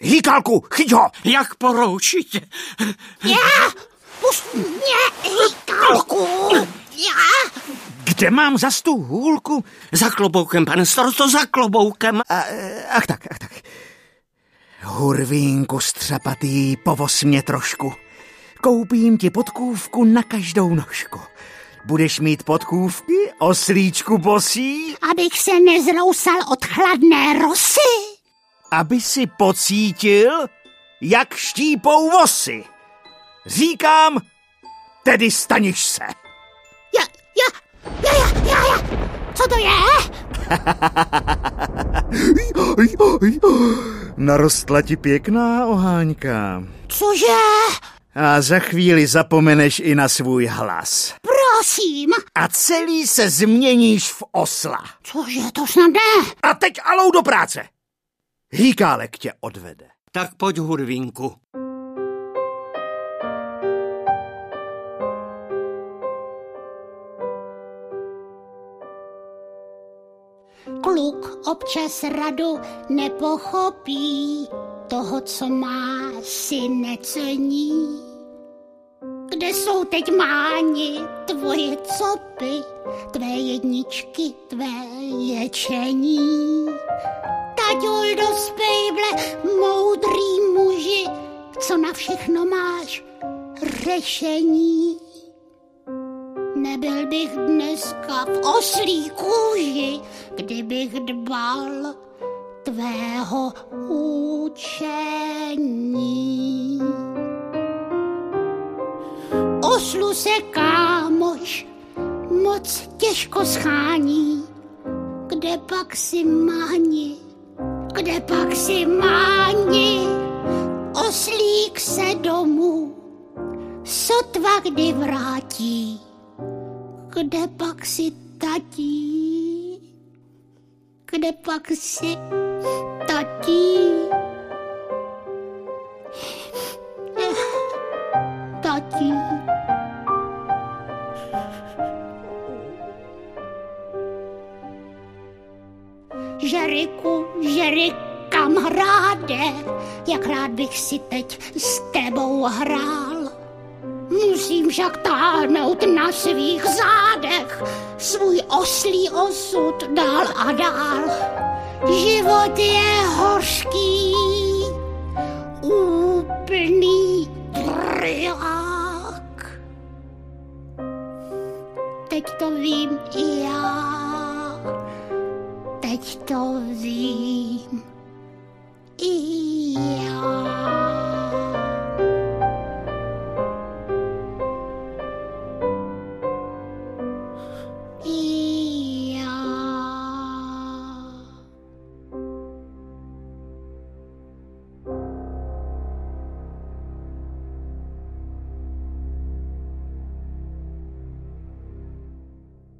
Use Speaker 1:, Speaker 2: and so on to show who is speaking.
Speaker 1: Hýkalku, chyť ho!
Speaker 2: Jak poroučit?
Speaker 3: Já! Pust mě, hýkalku! Já!
Speaker 1: Kde mám za tu hůlku?
Speaker 2: Za kloboukem, pane starosto, za kloboukem.
Speaker 1: A, ach tak, ach tak. Hurvínku střapatý, povos mě trošku. Koupím ti podkůvku na každou nožku. Budeš mít podkůvky, oslíčku bosí?
Speaker 3: Abych se nezrousal od chladné rosy.
Speaker 1: Aby si pocítil, jak štípou vosy. Říkám, tedy staniš se.
Speaker 3: Ja, ja, ja, ja, ja, ja. Co to je?
Speaker 1: Narostla ti pěkná oháňka.
Speaker 3: Cože?
Speaker 1: A za chvíli zapomeneš i na svůj hlas.
Speaker 3: Prosím.
Speaker 1: A celý se změníš v osla.
Speaker 3: Cože, to snad ne.
Speaker 1: A teď alou do práce. Hýkálek tě odvede.
Speaker 2: Tak pojď, hurvínku.
Speaker 3: Kluk občas radu nepochopí, toho, co má, si necení. Kde jsou teď máni, tvoje copy, tvé jedničky, tvé ječení? Taďul do spejble, moudrý muži, co na všechno máš řešení. Nebyl bych dneska v oslí kůži, kdybych dbal tvého učení. Oslu se kámoš moc těžko schání, kde pak si máni, kde pak si máni, oslík se domů, sotva kdy vrátí, kde pak si tatí, kde pak si Žeriku, žerik, kamaráde, jak rád bych si teď s tebou hrál. Musím však táhnout na svých zádech svůj oslý osud dál a dál. Život je hořký, úplný trják. Teď to vím i já. fetched of thee.